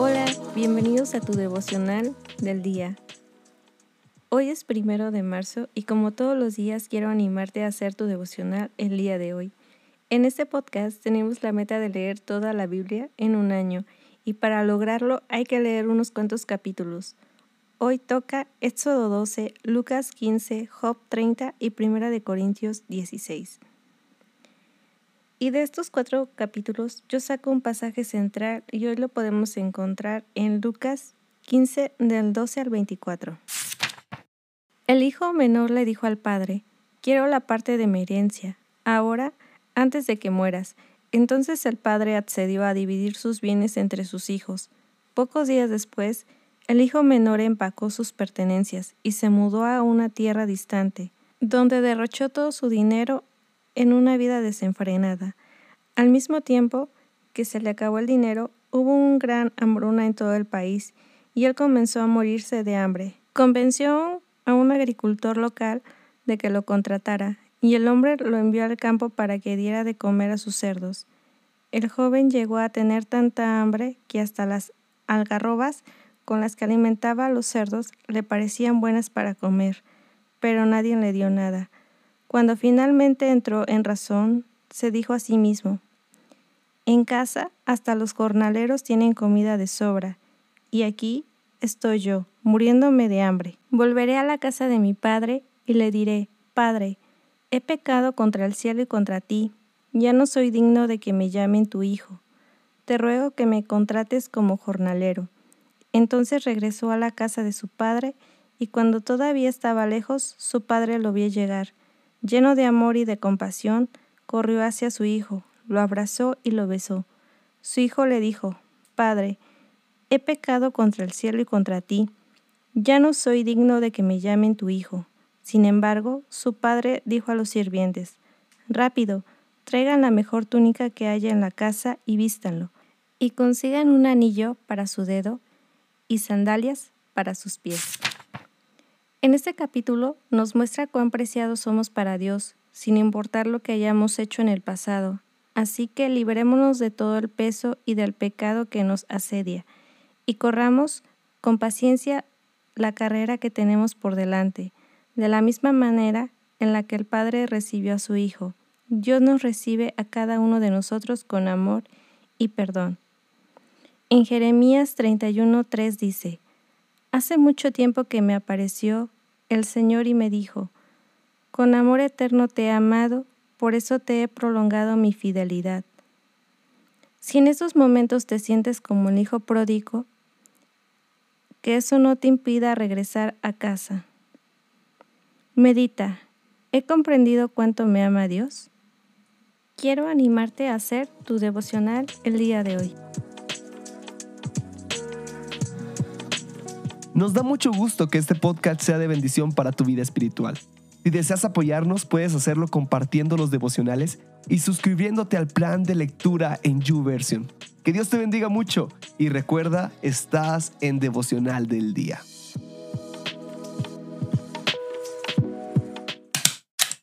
Hola, bienvenidos a tu devocional del día. Hoy es primero de marzo y como todos los días quiero animarte a hacer tu devocional el día de hoy. En este podcast tenemos la meta de leer toda la Biblia en un año y para lograrlo hay que leer unos cuantos capítulos. Hoy toca Éxodo 12, Lucas 15, Job 30 y Primera de Corintios 16. Y de estos cuatro capítulos yo saco un pasaje central y hoy lo podemos encontrar en Lucas 15 del 12 al 24. El hijo menor le dijo al padre, quiero la parte de mi herencia, ahora, antes de que mueras. Entonces el padre accedió a dividir sus bienes entre sus hijos. Pocos días después, el hijo menor empacó sus pertenencias y se mudó a una tierra distante, donde derrochó todo su dinero en una vida desenfrenada. Al mismo tiempo que se le acabó el dinero, hubo un gran hambruna en todo el país y él comenzó a morirse de hambre. Convenció a un agricultor local de que lo contratara y el hombre lo envió al campo para que diera de comer a sus cerdos. El joven llegó a tener tanta hambre que hasta las algarrobas con las que alimentaba a los cerdos le parecían buenas para comer, pero nadie le dio nada. Cuando finalmente entró en razón, se dijo a sí mismo, En casa hasta los jornaleros tienen comida de sobra, y aquí estoy yo, muriéndome de hambre. Volveré a la casa de mi padre y le diré, Padre, he pecado contra el cielo y contra ti, ya no soy digno de que me llamen tu hijo. Te ruego que me contrates como jornalero. Entonces regresó a la casa de su padre, y cuando todavía estaba lejos, su padre lo vio llegar Lleno de amor y de compasión, corrió hacia su hijo, lo abrazó y lo besó. Su hijo le dijo, Padre, he pecado contra el cielo y contra ti, ya no soy digno de que me llamen tu hijo. Sin embargo, su padre dijo a los sirvientes, Rápido, traigan la mejor túnica que haya en la casa y vístanlo, y consigan un anillo para su dedo y sandalias para sus pies. En este capítulo nos muestra cuán preciados somos para Dios, sin importar lo que hayamos hecho en el pasado. Así que liberémonos de todo el peso y del pecado que nos asedia, y corramos con paciencia la carrera que tenemos por delante, de la misma manera en la que el Padre recibió a su Hijo. Dios nos recibe a cada uno de nosotros con amor y perdón. En Jeremías 31.3 dice, Hace mucho tiempo que me apareció el Señor y me dijo, Con amor eterno te he amado, por eso te he prolongado mi fidelidad. Si en estos momentos te sientes como un hijo pródigo, que eso no te impida regresar a casa. Medita, ¿he comprendido cuánto me ama Dios? Quiero animarte a hacer tu devocional el día de hoy. Nos da mucho gusto que este podcast sea de bendición para tu vida espiritual. Si deseas apoyarnos, puedes hacerlo compartiendo los devocionales y suscribiéndote al plan de lectura en YouVersion. Que Dios te bendiga mucho y recuerda, estás en devocional del día.